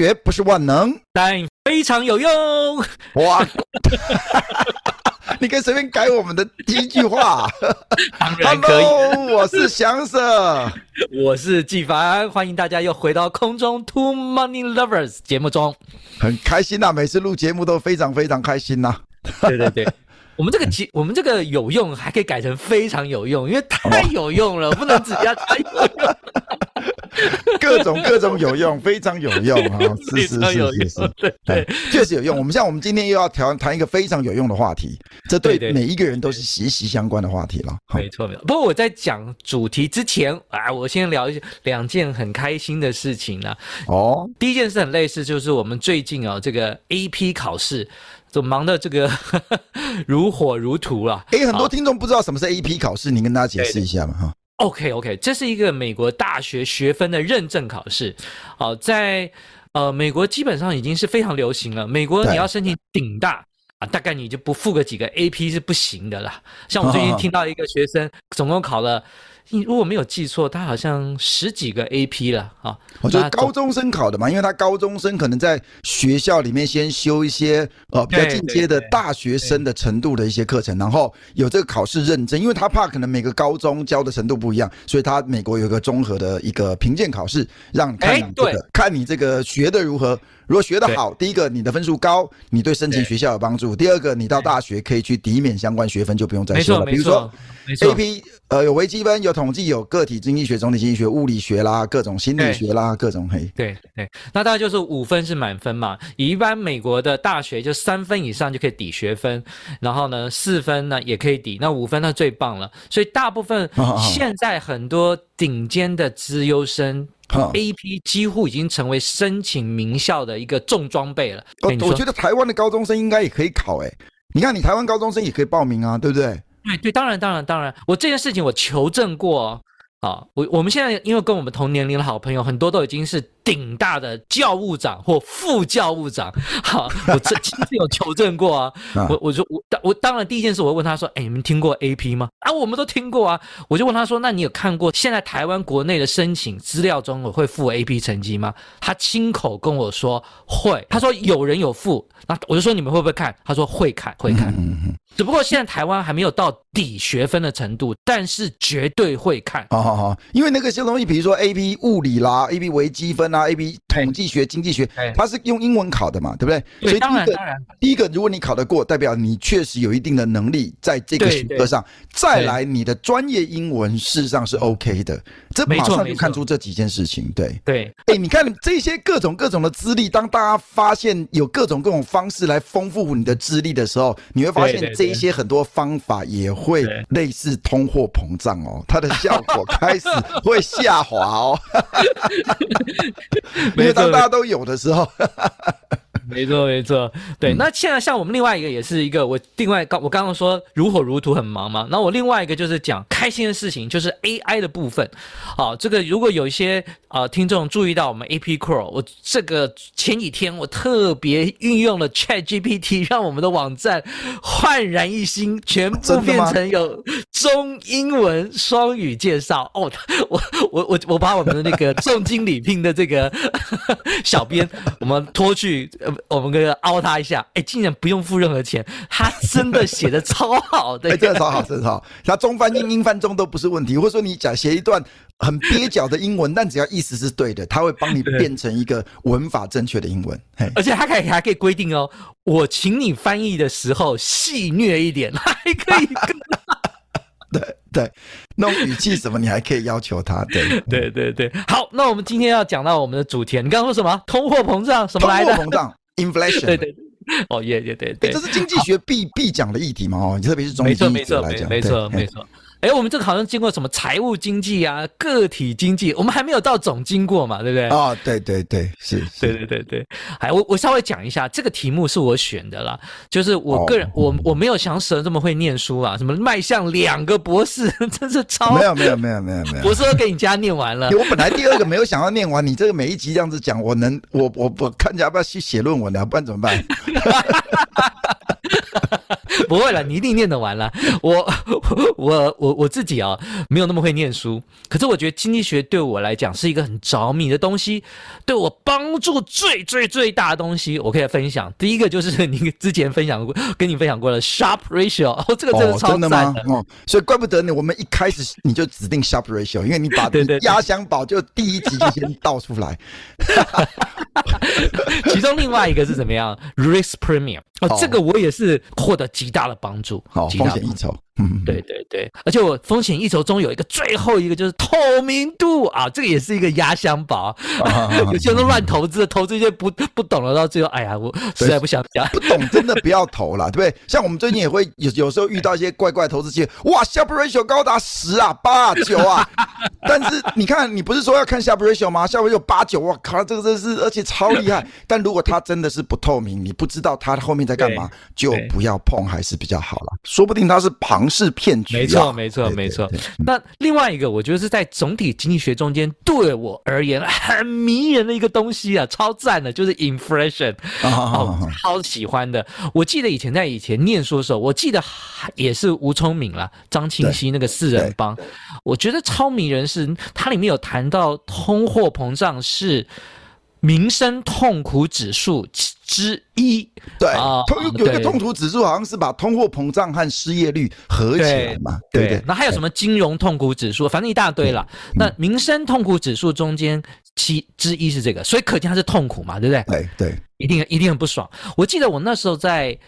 学不是万能，但非常有用。哇！你可以随便改我们的第一句话。当然可以。Hello, 我是翔 Sir，我是纪凡，欢迎大家又回到空中 Two Money Lovers 节目中，很开心呐、啊，每次录节目都非常非常开心呐、啊。对对对。我们这个节，我们这个有用，还可以改成非常有用，因为太有用了，不能只加太有用。各种各种有用，非常有用啊！是是是是是，对对，确实有用。我们像我们今天又要谈谈一个非常有用的话题，这对每一个人都是息息相关的话题了。没错没错。不过我在讲主题之前啊，我先聊一下两件很开心的事情呢。哦，第一件事很类似，就是我们最近啊这个 AP 考试。就忙的这个 如火如荼了。诶，很多听众不知道什么是 AP 考试，你跟大家解释一下嘛哈。OK OK，这是一个美国大学学分的认证考试。好，在呃美国基本上已经是非常流行了。美国你要申请顶大啊，大概你就不付个几个 AP 是不行的啦。像我最近 听到一个学生总共考了。你如果没有记错，他好像十几个 AP 了啊！我觉得高中生考的嘛，因为他高中生可能在学校里面先修一些呃比较进阶的大学生的程度的一些课程，然后有这个考试认证，因为他怕可能每个高中教的程度不一样，所以他美国有一个综合的一个评鉴考试，让你看你这个看你这个学的如何。如果学得好，第一个你的分数高，你对申请学校有帮助；第二个你到大学可以去抵免相关学分，就不用再修了。比如说 AP，呃，有微积分、有统计、有个体经济学、总体经济学、物理学啦，各种心理学啦，各种嘿。对对，那大概就是五分是满分嘛。一般美国的大学就三分以上就可以抵学分，然后呢四分呢也可以抵，那五分那最棒了。所以大部分现在很多顶尖的资优生。AP 几乎已经成为申请名校的一个重装备了。我我觉得台湾的高中生应该也可以考诶，你看你台湾高中生也可以报名啊，对不对？对对，当然当然当然，我这件事情我求证过啊，我我们现在因为跟我们同年龄的好朋友很多都已经是。顶大的教务长或副教务长，好，我这 亲自有求证过啊。我我说我我当然第一件事我会问他说，哎，你们听过 AP 吗？啊，我们都听过啊。我就问他说，那你有看过现在台湾国内的申请资料中我会附 AP 成绩吗？他亲口跟我说会。他说有人有附，那我就说你们会不会看？他说会看会看。只不过现在台湾还没有到底学分的程度，但是绝对会看。好好好，因为那个些东西，比如说 AP 物理啦，AP 微积分。那 A B 统计学、经济学，它是用英文考的嘛，对不对？对，所以第一个，当然，第一个，如果你考得过，代表你确实有一定的能力在这个学科上。再来，你的专业英文事实上是 OK 的，这马上就看出这几件事情。对对，哎，你看这些各种各种的资历，当大家发现有各种各种方式来丰富你的资历的时候，你会发现这一些很多方法也会类似通货膨胀哦，它的效果开始会下滑哦。因为当大家都有的时候，没错没错，对。那现在像我们另外一个也是一个，我另外刚我刚刚说如火如荼很忙嘛，那我另外一个就是讲开心的事情，就是 AI 的部分。好，这个如果有一些呃听众注意到我们 AP Pro，我这个前几天我特别运用了 ChatGPT，让我们的网站焕然一新，全部变成有中英文双语介绍。哦，我我我我把我们的那个重金礼聘的这个 小编，我们拖去。我们个凹他一下，哎，竟然不用付任何钱，他真的写的超好的，哎，真的超好，真的超好。他中翻英，英翻中都不是问题，或者说你讲写一段很蹩脚的英文，但只要意思是对的，他会帮你变成一个文法正确的英文。而且他可以还可以规定哦，我请你翻译的时候戏谑一点，还可以跟。对对，那种语气什么，你还可以要求他。对 对对对，好，那我们今天要讲到我们的主题，你刚刚说什么？通货膨胀什么来的？通货膨胀，inflation。对对，哦也也对对，这是经济学必必讲的议题嘛？哦，特别是中医来讲，没错没错没错。哎，我们这个好像经过什么财务经济啊、个体经济，我们还没有到总经过嘛，对不对？啊、哦，对对对，是，是对对对对。哎，我我稍微讲一下，这个题目是我选的啦，就是我个人，哦、我我没有像蛇这么会念书啊，什么迈向两个博士，真是超没有没有没有没有没有，博士都给你家念完了。我本来第二个没有想要念完，你这个每一集这样子讲，我能我我我看你要不要去写论文了，不然怎么办？不会了，你一定念得完了。我 我我我自己啊、哦，没有那么会念书。可是我觉得经济学对我来讲是一个很着迷的东西，对我帮助最最最大的东西，我可以分享。第一个就是你之前分享过，跟你分享过的 Sharpe ratio，哦，这个真的超赞的，哦，真的吗？哦，所以怪不得你，我们一开始你就指定 Sharpe ratio，因为你把 压箱宝就第一集就先倒出来。其中另外一个是怎么样？Risk premium，哦，这个我也是获得极大的帮助，好，风险溢酬。嗯，对对对，而且我风险一筹中有一个最后一个就是透明度啊，这个也是一个压箱宝。啊 有些人都乱投资，投资一些不不懂了，到最后，哎呀，我实在不想讲，不懂真的不要投了，对不对？像我们最近也会有有时候遇到一些怪怪投资机会，哇，Sharpe ratio 高达十啊、八啊、九啊，但是你看，你不是说要看 Sharpe ratio 吗？Sharpe ratio 八九，哇靠，这个真是而且超厉害。但如果它真的是不透明，你不知道它后面在干嘛，就不要碰，还是比较好了。说不定它是庞氏骗局。没错，没错，没错。那另外一个，我觉得是在总体经济学中间，对我而言很迷人的一个东西啊，超赞的，就是 inflation，哦，超喜欢的。我记得以前在以前念书的时候，我记得也是吴聪明啦，张清熙那个四人帮，我觉得超迷人是，它里面有谈到通货膨胀是民生痛苦指数之一，对，啊、有一个痛苦指数，好像是把通货膨胀和失业率合起来嘛，对，对对。那还有什么金融痛苦指数？反正一大堆了。那民生痛苦指数中间其之一是这个，所以可见它是痛苦嘛，对不对？对对，一定一定很不爽。我记得我那时候在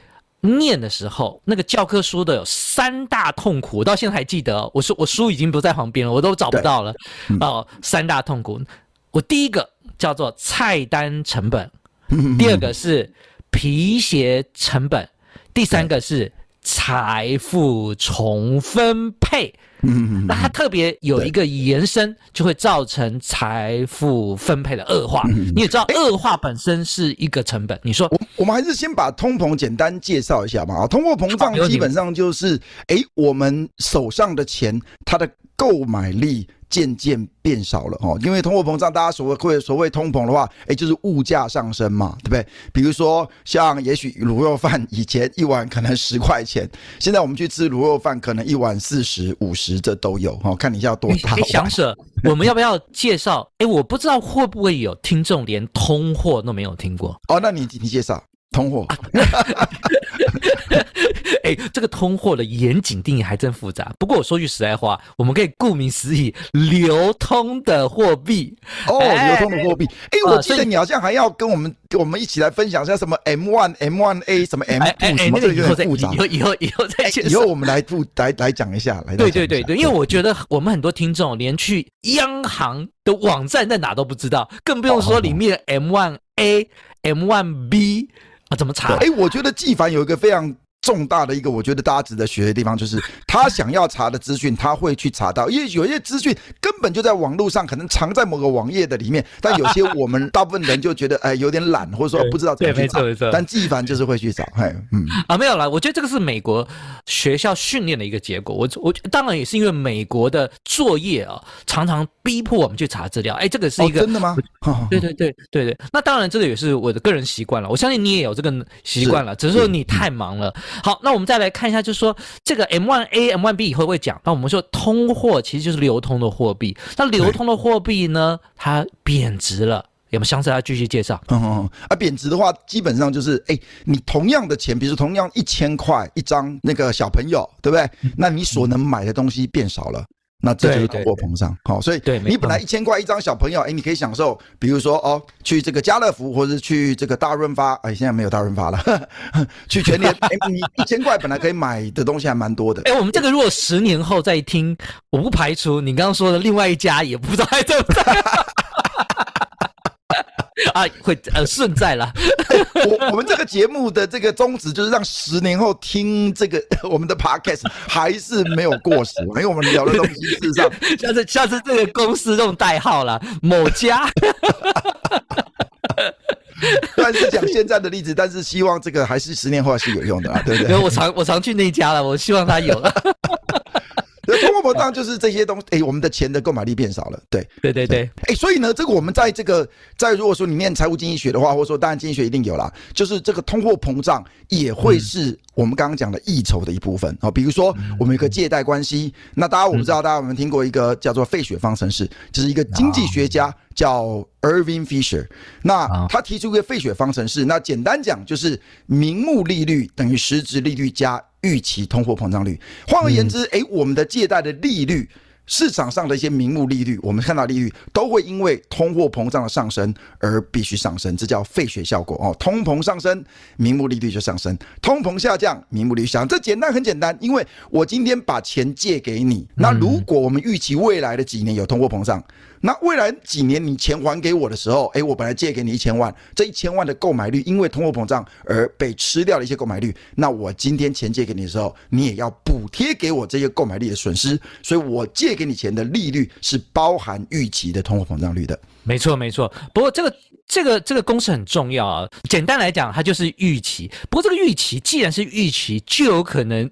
念的时候，那个教科书的有三大痛苦，我到现在还记得。我说我书已经不在旁边了，我都找不到了。哦，三大痛苦，我第一个。叫做菜单成本，第二个是皮鞋成本，第三个是财富重分配。嗯，那它特别有一个延伸，就会造成财富分配的恶化。你也知道，恶化本身是一个成本。你说，我我们还是先把通膨简单介绍一下吧。啊，通货膨胀基本上就是，哎，我们手上的钱，它的购买力。渐渐变少了哦，因为通货膨胀，大家所谓会所谓通膨的话，哎，就是物价上升嘛，对不对？比如说像也许卤肉饭以前一碗可能十块钱，现在我们去吃卤肉饭可能一碗四十五十，这都有哦，看你要多大。想舍，我们要不要介绍？哎，我不知道会不会有听众连通货都没有听过哦，那你你介绍。通货，哎，这个通货的严谨定义还真复杂。不过我说句实在话，我们可以顾名思义，流通的货币哦，流通的货币。哎，我记得你好像还要跟我们我们一起来分享一下什么 M one M one A 什么 M two 什么这个有点复杂。以后以后以后再以后我们来复来来讲一下。来，对对对对，因为我觉得我们很多听众连去央行的网站在哪都不知道，更不用说里面 M one A M one B。怎么查？哎，我觉得纪凡有一个非常重大的一个，我觉得大家值得学的地方，就是他想要查的资讯，他会去查到，因为有些资讯根本就在网络上，可能藏在某个网页的里面，但有些我们大部分人就觉得，哎，有点懒，或者说不知道怎么去查。对，没错没错。但纪凡就是会去找，哎，嗯。啊，没有啦，我觉得这个是美国学校训练的一个结果。我我当然也是因为美国的作业啊，常常逼迫我们去查资料。哎，这个是一个、哦、真的吗？对对对对对。那当然，这个也是我的个人习惯了。我相信你也有这个习惯了，只是说你太忙了。好，那我们再来看一下，就是说这个 M1A、M1B 以后会讲。那我们说通货其实就是流通的货币。那流通的货币呢，它贬值了。有没有相似？要继续介绍。嗯嗯啊，贬值的话，基本上就是，哎，你同样的钱，比如说同样一千块一张，那个小朋友，对不对？那你所能买的东西变少了。那这就是通货膨胀。好，所以对你本来一千块一张小朋友，哎，你可以享受，比如说哦，去这个家乐福或者去这个大润发，哎，现在没有大润发了，呵 呵去全年，哎，你一千块本来可以买的东西还蛮多的。哎，我们这个如果十年后再听，我不排除你刚刚说的另外一家也不知道还在不在。啊，会呃顺在了。我我们这个节目的这个宗旨就是让十年后听这个 我们的 podcast 还是没有过时，因为我们聊的东西事实上，下次下次这个公司用代号了，某家。但是讲现在的例子，但是希望这个还是十年后还是有用的啊，对不对？因为我常我常去那家了，我希望他有了。通货膨胀就是这些东西，哎，我们的钱的购买力变少了，对，对对对，哎，所以呢，这个我们在这个在如果说你念财务经济学的话，或者说当然经济学一定有啦，就是这个通货膨胀也会是我们刚刚讲的溢酬的一部分啊。比如说我们有个借贷关系，那大家我们知道，大家有没有听过一个叫做费雪方程式，就是一个经济学家叫 Irving Fisher，那他提出一个费雪方程式，那简单讲就是名目利率等于实质利率加。预期通货膨胀率，换而言之，诶，我们的借贷的利率，市场上的一些名目利率，我们看到利率都会因为通货膨胀的上升而必须上升，这叫费雪效果哦。通膨上升，名目利率就上升；通膨下降，名目利率下降。这简单很简单，因为我今天把钱借给你，那如果我们预期未来的几年有通货膨胀。那未来几年你钱还给我的时候，诶，我本来借给你一千万，这一千万的购买率因为通货膨胀而被吃掉了一些购买率，那我今天钱借给你的时候，你也要补贴给我这些购买力的损失，所以我借给你钱的利率是包含预期的通货膨胀率的。没错，没错。不过这个这个这个公式很重要啊。简单来讲，它就是预期。不过这个预期既然是预期，就有可能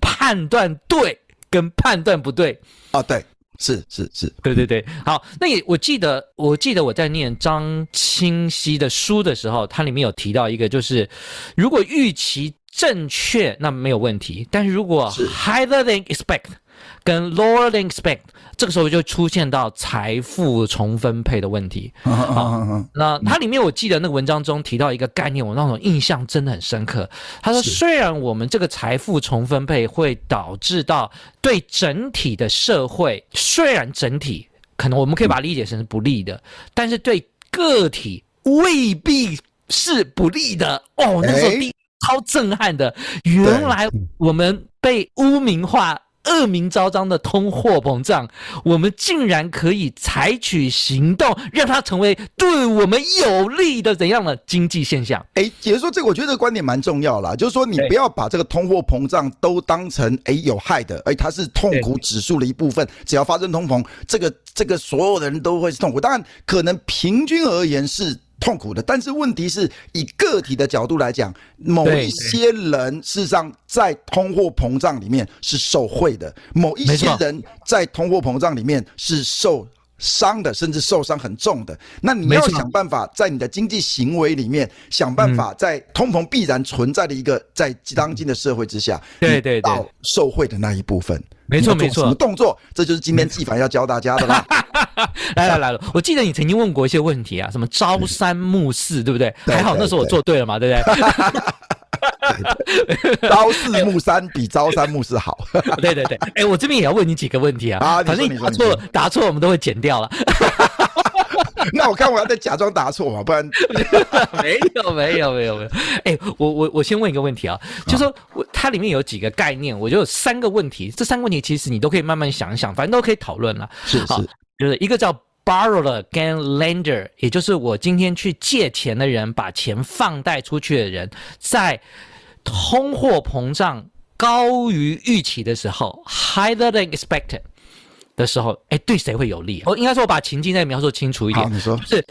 判断对跟判断不对啊，对。是是是，对对对，好，那也我记得，我记得我在念张清熙的书的时候，它里面有提到一个，就是如果预期正确，那没有问题，但是如果 higher than expect。跟 lower than expect，这个时候就出现到财富重分配的问题。好，那它里面我记得那个文章中提到一个概念，我那种印象真的很深刻。他说，虽然我们这个财富重分配会导致到对整体的社会，虽然整体可能我们可以把它理解成是不利的，但是对个体未必是不利的。哦，那时候第超震撼的，原来我们被污名化。恶名昭彰的通货膨胀，我们竟然可以采取行动，让它成为对我们有利的怎样的经济现象？哎，也就是说，这个我觉得这个观点蛮重要啦，就是说，你不要把这个通货膨胀都当成哎有害的，哎，它是痛苦指数的一部分。只要发生通膨，这个这个所有的人都会是痛苦。当然，可能平均而言是。痛苦的，但是问题是以个体的角度来讲，某一些人事实上在通货膨胀里面是受贿的，某一些人在通货膨胀里面是受伤的，甚至受伤很重的。那你要想办法在你的经济行为里面想办法，在通膨必然存在的一个在当今的社会之下，对对对，到受贿的那一部分。没错没错，什么动作？这就是今天纪凡要教大家的啦。来了来了，我记得你曾经问过一些问题啊，什么朝三暮四，对不对？还好那时候我做对了嘛，对不对？朝四暮三比朝三暮四好。对对对，哎，我这边也要问你几个问题啊。啊，反正你答错，答错我们都会剪掉了。那我看我要再假装答错嘛，不然 没有没有没有没有。哎，我我我先问一个问题啊，就是说我它里面有几个概念，我就有三个问题，这三个问题其实你都可以慢慢想一想，反正都可以讨论了。是是，就是一个叫 borrower 跟 lender，也就是我今天去借钱的人，把钱放贷出去的人，在通货膨胀高于预期的时候，higher than expected。的时候，哎，对谁会有利？我应该说，我把情境再描述清楚一点。你说是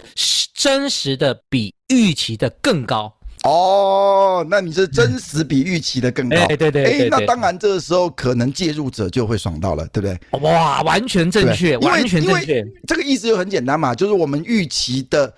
真实的比预期的更高哦？那你是真实比预期的更高？哎，对对，哎，那当然，这个时候可能介入者就会爽到了，对不对？哇，完全正确，完全正确。这个意思就很简单嘛，就是我们预期的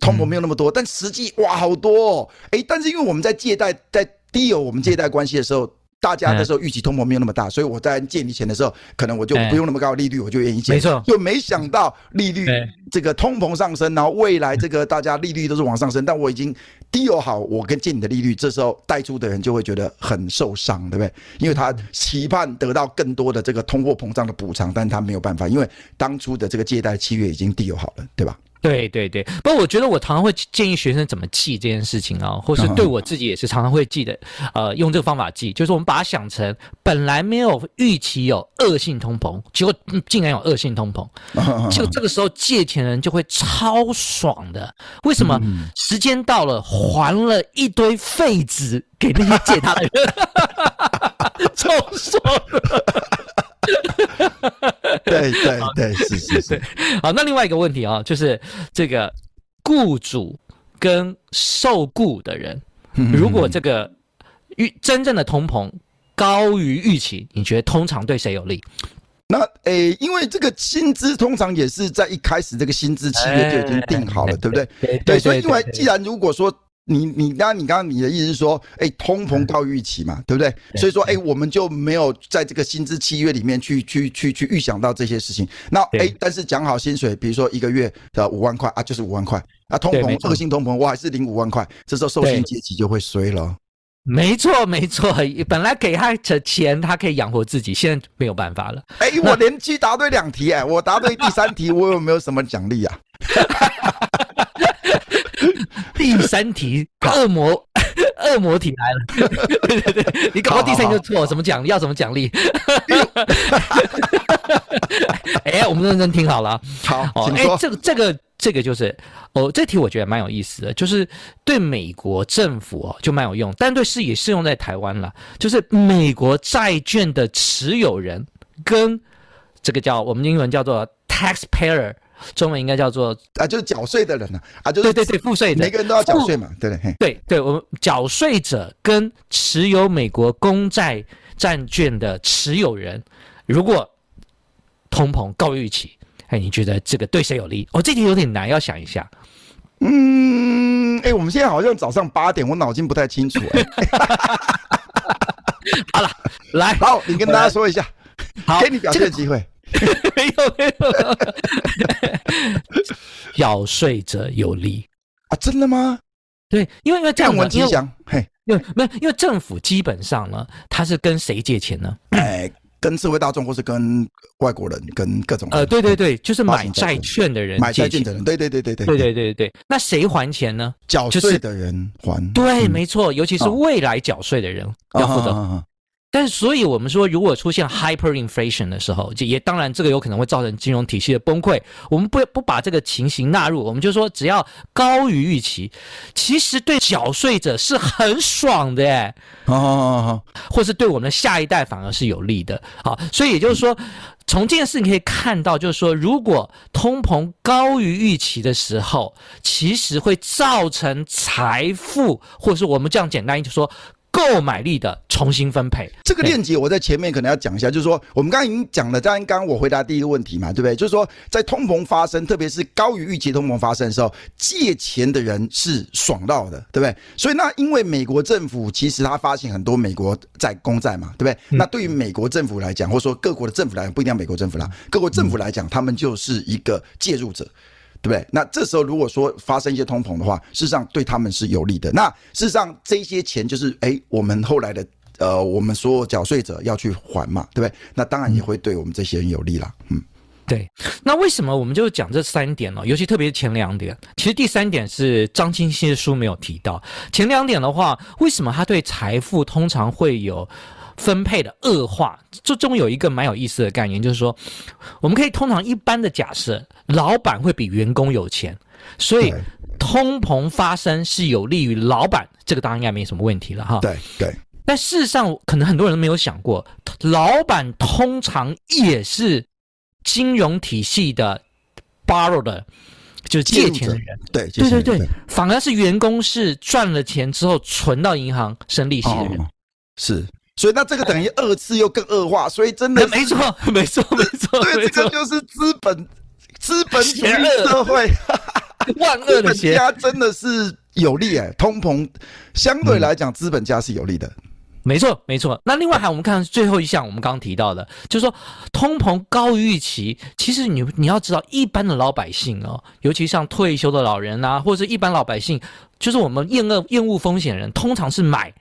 通膨没有那么多，但实际哇好多哦。哎，但是因为我们在借贷在 deal 我们借贷关系的时候。大家那时候预期通膨没有那么大，所以我在借你钱的时候，可能我就不用那么高的利率，我就愿意借。没错，就没想到利率这个通膨上升，然后未来这个大家利率都是往上升，但我已经 deal 好，我跟借你的利率，这时候贷出的人就会觉得很受伤，对不对？因为他期盼得到更多的这个通货膨胀的补偿，但他没有办法，因为当初的这个借贷契约已经 deal 好了，对吧？对对对，不过我觉得我常常会建议学生怎么记这件事情啊，或是对我自己也是常常会记得，呃，用这个方法记，就是我们把它想成本来没有预期有恶性通膨，结果竟然有恶性通膨，就这个时候借钱人就会超爽的。为什么？时间到了，还了一堆废纸给那些借他的人，超爽的。对对对，是是是。好，那另外一个问题啊，就是这个雇主跟受雇的人，如果这个预真正的通膨高于预期，你觉得通常对谁有利？那诶，因为这个薪资通常也是在一开始这个薪资契约就已经定好了，对不对？对，所以因为既然如果说。你你刚刚你刚刚你的意思是说，哎，通膨高于预期嘛，对不对？所以说，哎，我们就没有在这个薪资契约里面去去去去预想到这些事情。那哎，但是讲好薪水，比如说一个月的五万块啊，就是五万块啊，通膨恶性通膨，我还是领五万块，这时候受薪阶级就会衰了。没错没错，本来给他的钱，他可以养活自己，现在没有办法了。哎，我连续答对两题，哎，我答对第三题，我有没有什么奖励啊？第三题，恶魔，恶魔题来了。对对对，你搞到第三题就错，什么奖励？要什么奖励？哎，我们认真听好了。好，哎，这个这个这个就是哦，这题我觉得蛮有意思的，就是对美国政府哦就蛮有用，但对是也适用在台湾了。就是美国债券的持有人跟这个叫我们英文叫做 taxpayer。中文应该叫做啊，就是缴税的人呢啊，就是对对对，赋税的，每个人都要缴税嘛，对对对对，我们缴税者跟持有美国公债债券的持有人，如果通膨高于预期，哎，你觉得这个对谁有利？哦，这题有点难，要想一下。嗯，哎，我们现在好像早上八点，我脑筋不太清楚。好了，来，好，你跟大家说一下，好，给你表现机会。没有没有，缴税者有利啊？真的吗？对，因为因为这样，愿闻其详。嘿，因为没有，因为政府基本上呢，他是跟谁借钱呢？哎，跟社会大众，或是跟外国人，跟各种呃，对对对，就是买债券的人，买债券的人，对对对对对对对对对。那谁还钱呢？缴税的人还。对，没错，尤其是未来缴税的人要负责。但，所以我们说，如果出现 hyperinflation 的时候，就也当然这个有可能会造成金融体系的崩溃。我们不不把这个情形纳入，我们就说只要高于预期，其实对缴税者是很爽的，哎，哦，或是对我们的下一代反而是有利的。好，所以也就是说，从这件事情可以看到，就是说，如果通膨高于预期的时候，其实会造成财富，或是我们这样简单一点说。购买力的重新分配，这个链接我在前面可能要讲一下，就是说我们刚刚已经讲了，刚刚我回答第一个问题嘛，对不对？就是说在通膨发生，特别是高于预期通膨发生的时候，借钱的人是爽到的，对不对？所以那因为美国政府其实他发行很多美国债公债嘛，对不对？那对于美国政府来讲，或者说各国的政府来讲，不一定要美国政府啦，各国政府来讲，他们就是一个介入者。对不对？那这时候如果说发生一些通膨的话，事实上对他们是有利的。那事实上这些钱就是哎，我们后来的呃，我们所有缴税者要去还嘛，对不对？那当然也会对我们这些人有利啦。嗯，对。那为什么我们就讲这三点呢？尤其特别是前两点。其实第三点是张清新的书没有提到。前两点的话，为什么他对财富通常会有？分配的恶化，这中有一个蛮有意思的概念，就是说，我们可以通常一般的假设，老板会比员工有钱，所以通膨发生是有利于老板，这个当然应该没什么问题了哈。对对。但事实上，可能很多人都没有想过，老板通常也是金融体系的 borrow 的，就是借钱的人。对对对对，反而是员工是赚了钱之后存到银行生利息的人。哦、是。所以那这个等于二次又更恶化，所以真的 没错，没错，没错，对，这个就是资本 资本主义社会万恶的邪，家真的是有利哎，通膨相对来讲资本家是有利的。没错，没错。那另外还我们看最后一项，我们刚刚提到的，就是说通膨高于预期。其实你你要知道，一般的老百姓哦，尤其像退休的老人啊，或者是一般老百姓，就是我们厌恶厌恶风险的人，通常是买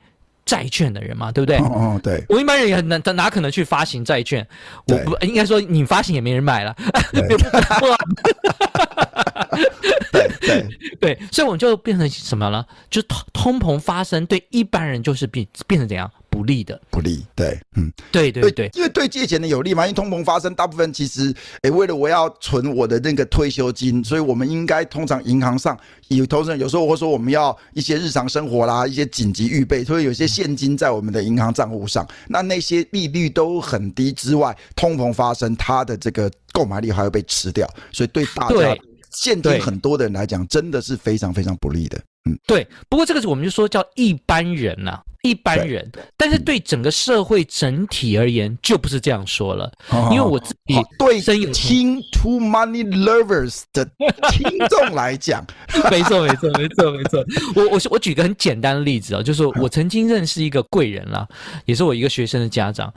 债券的人嘛，对不对？哦，哦，对。我一般人也很难，哪可能去发行债券？我不应该说你发行也没人买了。对 对对，所以我们就变成什么了？就通通膨发生，对一般人就是变变成怎样不利的？不利，对，嗯，对对对，因为对借钱的有利嘛。因为通膨发生，大部分其实，哎、欸，为了我要存我的那个退休金，所以我们应该通常银行上有投资人有时候会说我们要一些日常生活啦，一些紧急预备，所以有些现金在我们的银行账户上，那那些利率都很低之外，通膨发生，它的这个购买力还会被吃掉，所以对大家。现金很多的人来讲，真的是非常非常不利的。嗯，对。不过这个是我们就说叫一般人呐、啊，一般人。但是对整个社会整体而言，就不是这样说了。哦、因为我自己对听 Too Money Lovers 的听众来讲，没错，没错，没错，没错。我我我举个很简单的例子啊，就是我曾经认识一个贵人啦，也是我一个学生的家长。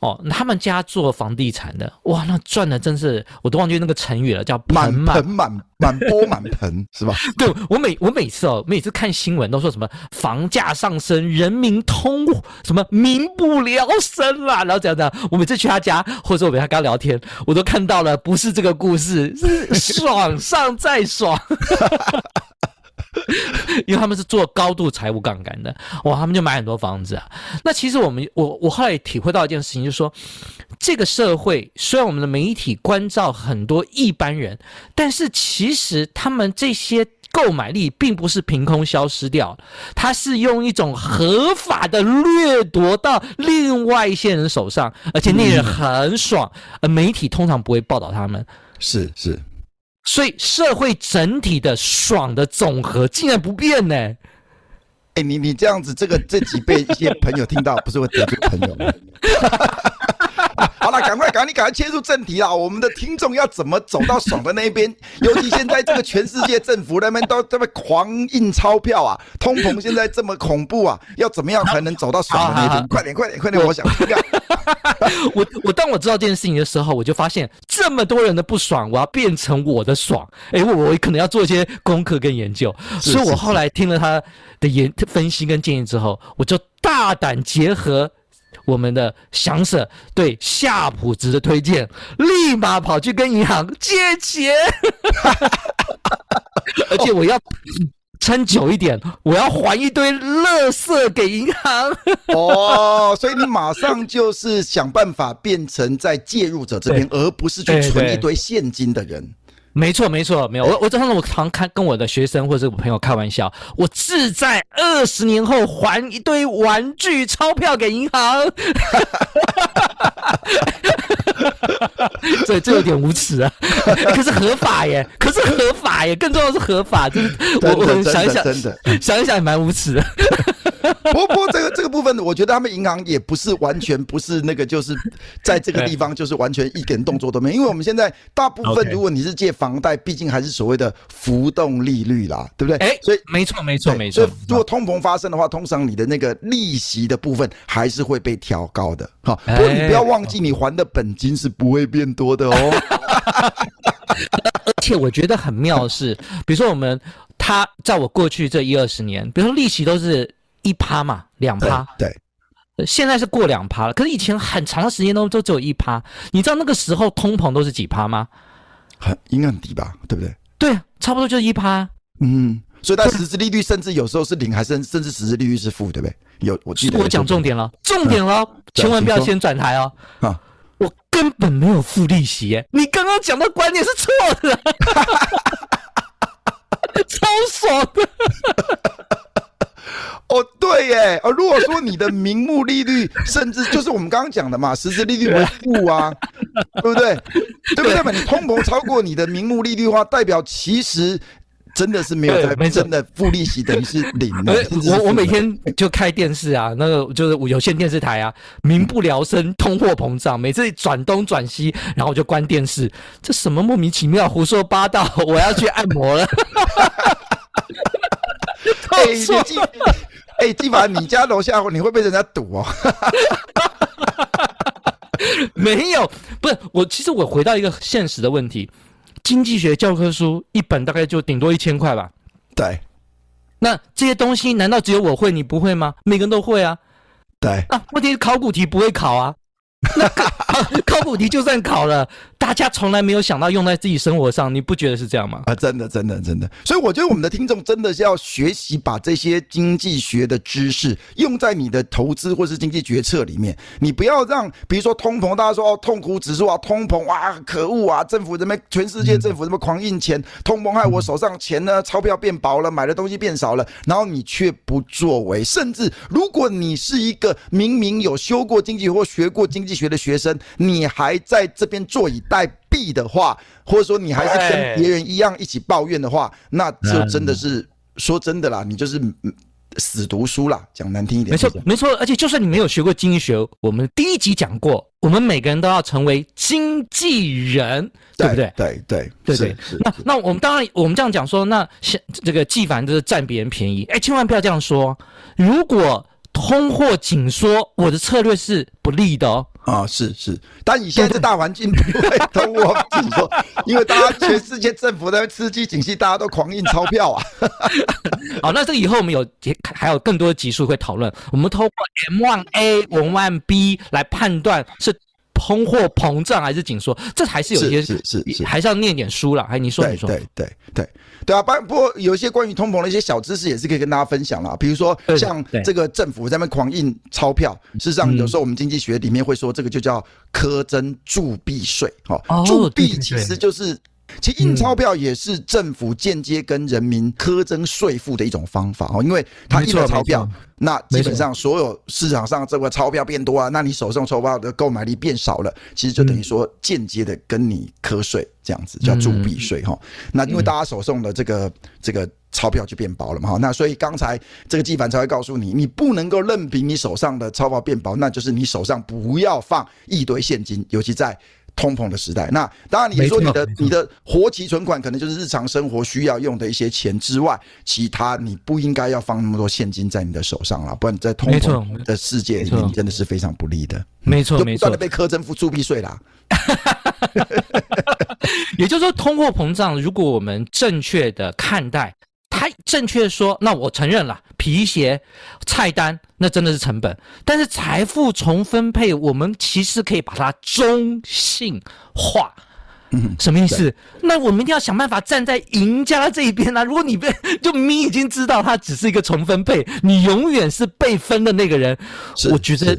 哦，他们家做房地产的，哇，那赚的真是，我都忘记那个成语了，叫盆满满满钵满盆，是吧？对，我每我每次哦，每次看新闻都说什么房价上升，人民通什么民不聊生啦，然后怎样怎样，我每次去他家或者我跟他刚聊天，我都看到了，不是这个故事，是 爽上再爽。因为他们是做高度财务杠杆的，哇，他们就买很多房子啊。那其实我们，我我后来也体会到一件事情，就是说，这个社会虽然我们的媒体关照很多一般人，但是其实他们这些购买力并不是凭空消失掉，他是用一种合法的掠夺到另外一些人手上，而且那人很爽，而媒体通常不会报道他们。是是。所以社会整体的爽的总和竟然不变呢？哎、你你这样子，这个这几被一些朋友听到，不是会得罪朋友吗？赶快，赶快，你赶快切入正题啦！我们的听众要怎么走到爽的那一边？尤其现在这个全世界政府那边都这么狂印钞票啊，通膨现在这么恐怖啊，要怎么样才能走到爽的那一边？快点，快点，快点！我想听啊！我我当我知道这件事情的时候，我就发现这么多人的不爽，我要变成我的爽。哎、欸，我我可能要做一些功课跟研究。所以我后来听了他的研分析跟建议之后，我就大胆结合。我们的祥舍对夏普值的推荐，立马跑去跟银行借钱，而且我要撑久一点，我要还一堆垃圾给银行。哦，所以你马上就是想办法变成在介入者这边，而不是去存一堆现金的人。没错，没错，没有。我，我常常我常看跟我的学生或者我朋友开玩笑，我志在二十年后还一堆玩具钞票给银行，所以这有点无耻啊，可是合法耶，可是合法耶，更重要的是合法，就是我我想一想，真的。想一想也蛮无耻的。不 不过这个这个部分，我觉得他们银行也不是完全不是那个，就是在这个地方就是完全一点动作都没有，因为我们现在大部分如果你是借房贷，毕竟还是所谓的浮动利率啦，对不对？哎，所以没错没错没错。所以如果通膨发生的话，通常你的那个利息的部分还是会被调高的。好，不过你不要忘记，你还的本金是不会变多的哦。而且我觉得很妙的是，比如说我们他在我过去这一二十年，比如说利息都是。一趴嘛，两趴，对，现在是过两趴了。可是以前很长的时间都都只有一趴。你知道那个时候通膨都是几趴吗？很应该很低吧，对不对？对，差不多就是一趴。嗯，所以它实质利率甚至有时候是零，还甚甚至实质利率是负，对不对？有，我记得我讲重点了，重点了，嗯、千万不要先转台哦。啊，我根本没有付利息耶，你刚刚讲的观念是错的，超爽的。哦，对耶，哦，如果说你的名目利率，甚至就是我们刚刚讲的嘛，实质利率为负啊，对不对？对不对嘛？你通膨超过你的名目利率的话，代表其实真的是没有在真的付利息，等于是零的。我我每天就开电视啊，那个就是有线电视台啊，民不聊生，通货膨胀，每次转东转西，然后我就关电视，这什么莫名其妙胡说八道，我要去按摩了。哎，你记 哎，纪凡，你家楼下你会被人家堵哦？没有，不是我。其实我回到一个现实的问题，经济学教科书一本大概就顶多一千块吧。对。那这些东西难道只有我会，你不会吗？每个人都会啊。对。啊，问题是考古题不会考啊。那考 考古题就算考了，大家从来没有想到用在自己生活上，你不觉得是这样吗？啊，真的，真的，真的。所以我觉得我们的听众真的是要学习把这些经济学的知识用在你的投资或是经济决策里面。你不要让，比如说通膨，大家说哦，痛苦指数啊，通膨哇，可恶啊，政府这边全世界政府这么狂印钱，通膨害我手上钱呢，钞票变薄了，买的东西变少了，然后你却不作为。甚至如果你是一个明明有修过经济或学过经济学的学生，你还在这边坐以待毙的话，或者说你还是跟别人一样一起抱怨的话，那就真的是说真的啦，你就是死读书啦，讲难听一点。没错，没错。而且就算你没有学过经济学，我们第一集讲过，我们每个人都要成为经纪人，对不对？对对对对。那那我们当然，我们这样讲说，那像这个纪凡就是占别人便宜，哎，千万不要这样说。如果通货紧缩，我的策略是不利的哦。啊，是是，但以现在这大环境不会通货紧缩，因为大家全世界政府在刺激景气，大家都狂印钞票啊。好，那这个以后我们有还有更多的集数会讨论，我们通过 M one A，、M1B 来判断是。通货膨胀还是紧缩，这还是有一些是是是，还是要念点书了。还你说你说，对对对对啊，不不过有一些关于通膨的一些小知识也是可以跟大家分享啦。比如说像这个政府在那边狂印钞票，事实上有时候我们经济学里面会说这个就叫苛征铸币税，哈，铸币其实就是。其实印钞票也是政府间接跟人民苛征税负的一种方法哦，因为他印了钞票，那基本上所有市场上这个钞票变多啊，那你手上钞票的购买力变少了，其实就等于说间接的跟你苛税，这样子叫铸币税哈。那因为大家手上的这个这个钞票就变薄了嘛，哈，那所以刚才这个纪凡才会告诉你，你不能够任凭你手上的钞票变薄，那就是你手上不要放一堆现金，尤其在。通膨的时代，那当然你说你的你的活期存款可能就是日常生活需要用的一些钱之外，其他你不应该要放那么多现金在你的手上了，不然在通膨的世界里面真的是非常不利的。没错，就不断的被苛征付铸币税啦。也就是说，通货膨胀，如果我们正确的看待。他正确说，那我承认了，皮鞋、菜单那真的是成本。但是财富重分配，我们其实可以把它中性化。嗯，什么意思？那我们一定要想办法站在赢家这一边啊！如果你被就你已经知道它只是一个重分配，你永远是被分的那个人。我觉得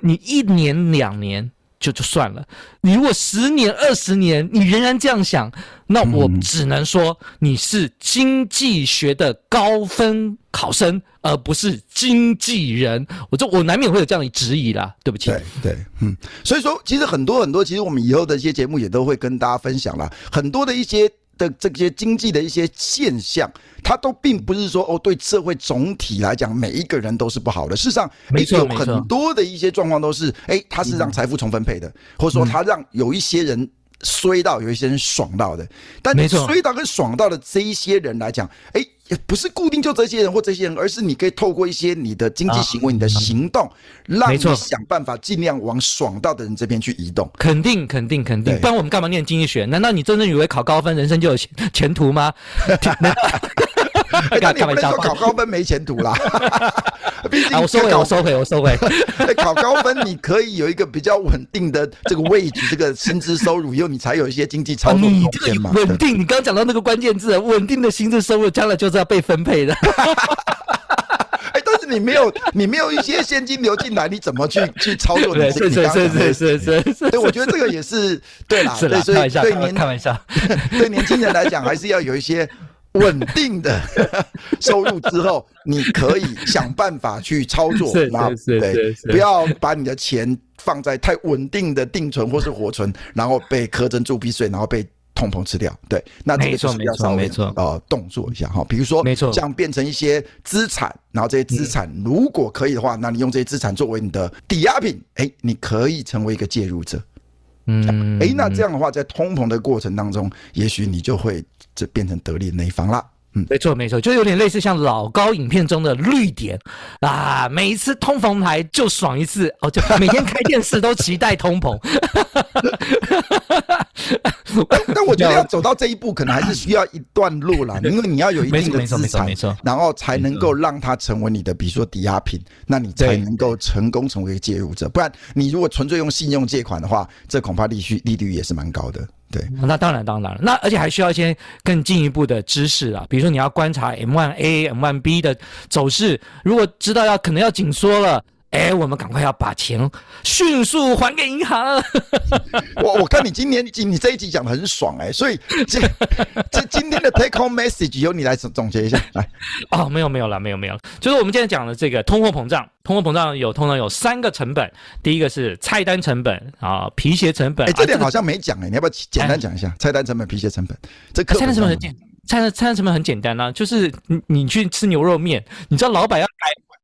你一年两年。就就算了，你如果十年二十年，你仍然这样想，那我只能说你是经济学的高分考生，而不是经纪人。我这我难免会有这样的质疑啦，对不起。对对，嗯，所以说其实很多很多，其实我们以后的一些节目也都会跟大家分享啦，很多的一些。的这些经济的一些现象，它都并不是说哦，对社会总体来讲，每一个人都是不好的。事实上，没错，有很多的一些状况都是，哎，它是让财富重分配的，或者说它让有一些人衰到，有一些人爽到的。但你衰到跟爽到的这一些人来讲，哎。也不是固定就这些人或这些人，而是你可以透过一些你的经济行为、啊、你的行动，让你想办法尽量往爽到的人这边去移动。肯定，肯定，肯定。不然我们干嘛念经济学？难道你真正以为考高分人生就有前前途吗？那你不能说考高分没前途啦。毕竟，我收回，我收回，我收回。考高分你可以有一个比较稳定的这个位置，这个薪资收入，以后你才有一些经济操作空间嘛。稳定，你刚刚讲到那个关键字，稳定的薪资收入，将来就是要被分配的。哎，但是你没有，你没有一些现金流进来，你怎么去去操作你这个？是是是是是是。对，我觉得这个也是对啦。对，所以对年开玩笑，对年轻人来讲，还是要有一些。稳定的 收入之后，你可以想办法去操作，然后对，不要把你的钱放在太稳定的定存或是活存，然后被苛征铸币税，然后被通膨吃掉。对，那这个就是要稍微呃动作一下哈，比如说像变成一些资产，然后这些资产如果可以的话，那你用这些资产作为你的抵押品，哎，你可以成为一个介入者。嗯，哎，那这样的话，在通膨的过程当中，也许你就会这变成得利的那一方了。嗯，没错没错，就有点类似像老高影片中的绿点啊，每一次通膨来就爽一次哦，就每天开电视都期待通膨。但 但我觉得要走到这一步，可能还是需要一段路啦，因为你要有一定的资产，然后才能够让它成为你的，比如说抵押品，那你才能够成功成为一个介入者。不然，你如果纯粹用信用借款的话，这恐怕利息利率也是蛮高的。对，那当然当然，那而且还需要一些更进一步的知识啊，比如说你要观察 M1A、M1B 的走势，如果知道要可能要紧缩了。哎，我们赶快要把钱迅速还给银行。我我看你今年今你这一集讲的很爽哎，所以 这这今天的 take home message 由你来总总结一下 来。哦，没有没有了，没有没有，就是我们今天讲的这个通货膨胀，通货膨胀有通常有三个成本，第一个是菜单成本啊，皮鞋成本。哎，这点好像没讲哎，你要不要简单讲一下菜单成本、皮鞋成本？这菜单成本很简，菜单菜单成本很简单啊，就是你你去吃牛肉面，你知道老板要改。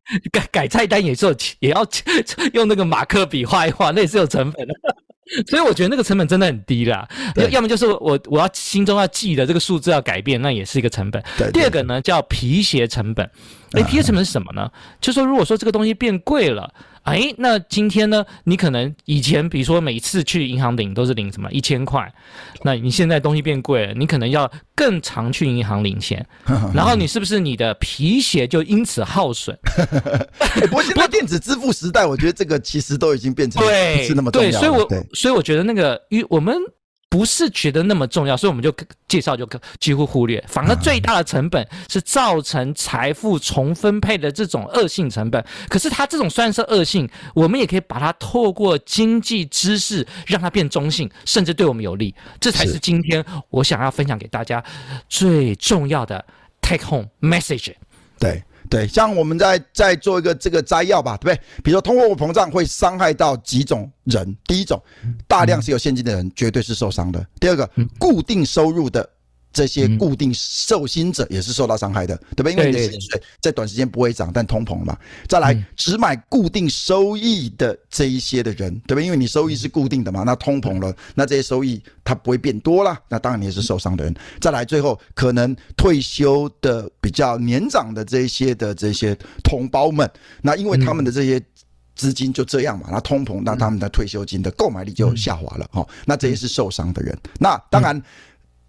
改改菜单也是有，也要 用那个马克笔画一画，那也是有成本的。所以我觉得那个成本真的很低啦。要要么就是我我要心中要记得这个数字要改变，那也是一个成本。对。第二个呢叫皮鞋成本。哎，皮鞋成本是什么呢？就说如果说这个东西变贵了。哎，那今天呢？你可能以前比如说每次去银行领都是领什么一千块，那你现在东西变贵了，你可能要更常去银行领钱，然后你是不是你的皮鞋就因此耗损？不过现在电子支付时代，我觉得这个其实都已经变成对是那么。对，所以我所以我觉得那个与我们。不是觉得那么重要，所以我们就介绍就几乎忽略。反而最大的成本是造成财富重分配的这种恶性成本。可是它这种虽然是恶性，我们也可以把它透过经济知识让它变中性，甚至对我们有利。这才是今天我想要分享给大家最重要的 take home message。对。对，像我们在在做一个这个摘要吧，对不对？比如说通货膨胀会伤害到几种人，第一种，大量是有现金的人绝对是受伤的；第二个，固定收入的。这些固定受薪者也是受到伤害的，对不对？因为你的薪水在短时间不会涨，但通膨嘛。再来，只买固定收益的这一些的人，对不对？因为你收益是固定的嘛，那通膨了，那这些收益它不会变多啦，那当然你也是受伤的人。再来，最后可能退休的比较年长的这些的这些同胞们，那因为他们的这些资金就这样嘛，那通膨，那他们的退休金的购买力就下滑了，哦，那这些是受伤的人。那当然。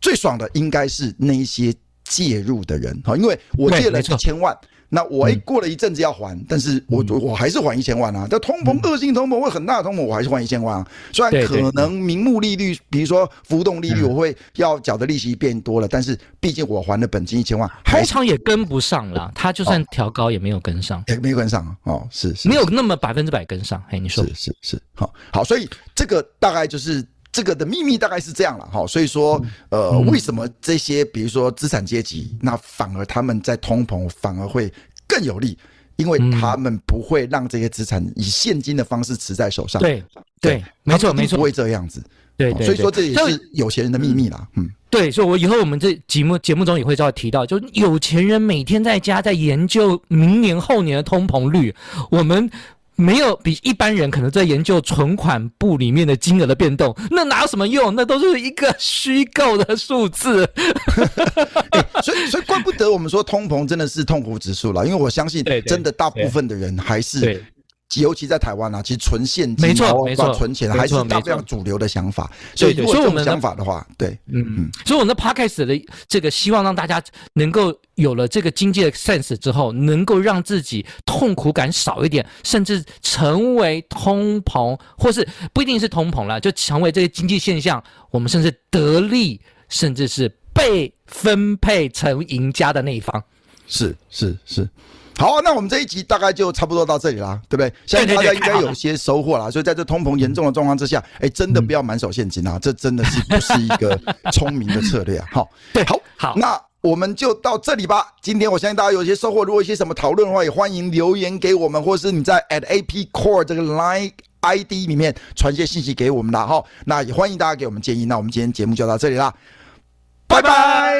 最爽的应该是那一些介入的人哈，因为我借了一千万，那我一过了一阵子要还，但是我我还是还一千万啊。这通膨恶性通膨会很大的通膨，我还是还一千万啊。虽然可能名目利率，比如说浮动利率，我会要缴的利息变多了，但是毕竟我还的本金一千万，通常也跟不上了。他就算调高也没有跟上，也没跟上哦，是是，没有那么百分之百跟上。哎，你说是是是，好好，所以这个大概就是。这个的秘密大概是这样了哈，所以说，呃，为什么这些比如说资产阶级，那反而他们在通膨反而会更有利，因为他们不会让这些资产以现金的方式持在手上。对对，没错没错，不会这样子。对对，所以说这也是有钱人的秘密啦。嗯，对，所以我以后我们这节目节目中也会稍微提到，就有钱人每天在家在研究明年后年的通膨率，我们。没有比一般人可能在研究存款簿里面的金额的变动，那哪有什么用？那都是一个虚构的数字。欸，所以所以怪不得我们说通膨真的是痛苦指数了，因为我相信真的大部分的人还是。尤其在台湾啊，其实存现金，没错，没错，存钱还是大非常主流的想法。所以，如果这种想法的话，对，嗯嗯。所以，我们的 podcast 的这个希望让大家能够有了这个经济的 sense 之后，能够让自己痛苦感少一点，甚至成为通膨，或是不一定是通膨了，就成为这个经济现象，我们甚至得利，甚至是被分配成赢家的那一方。是是是。好、啊，那我们这一集大概就差不多到这里啦，对不对？相信大家应该有些收获啦。所以在这通膨严重的状况之下，哎、欸，真的不要满手现金啊，这真的是不是一个聪明的策略啊？好，对，好，好，那我们就到这里吧。今天我相信大家有些收获，如果一些什么讨论的话，也欢迎留言给我们，或是你在 at AP Core 这个 Line ID 里面传些信息给我们啦。哈，那也欢迎大家给我们建议。那我们今天节目就到这里啦，拜拜。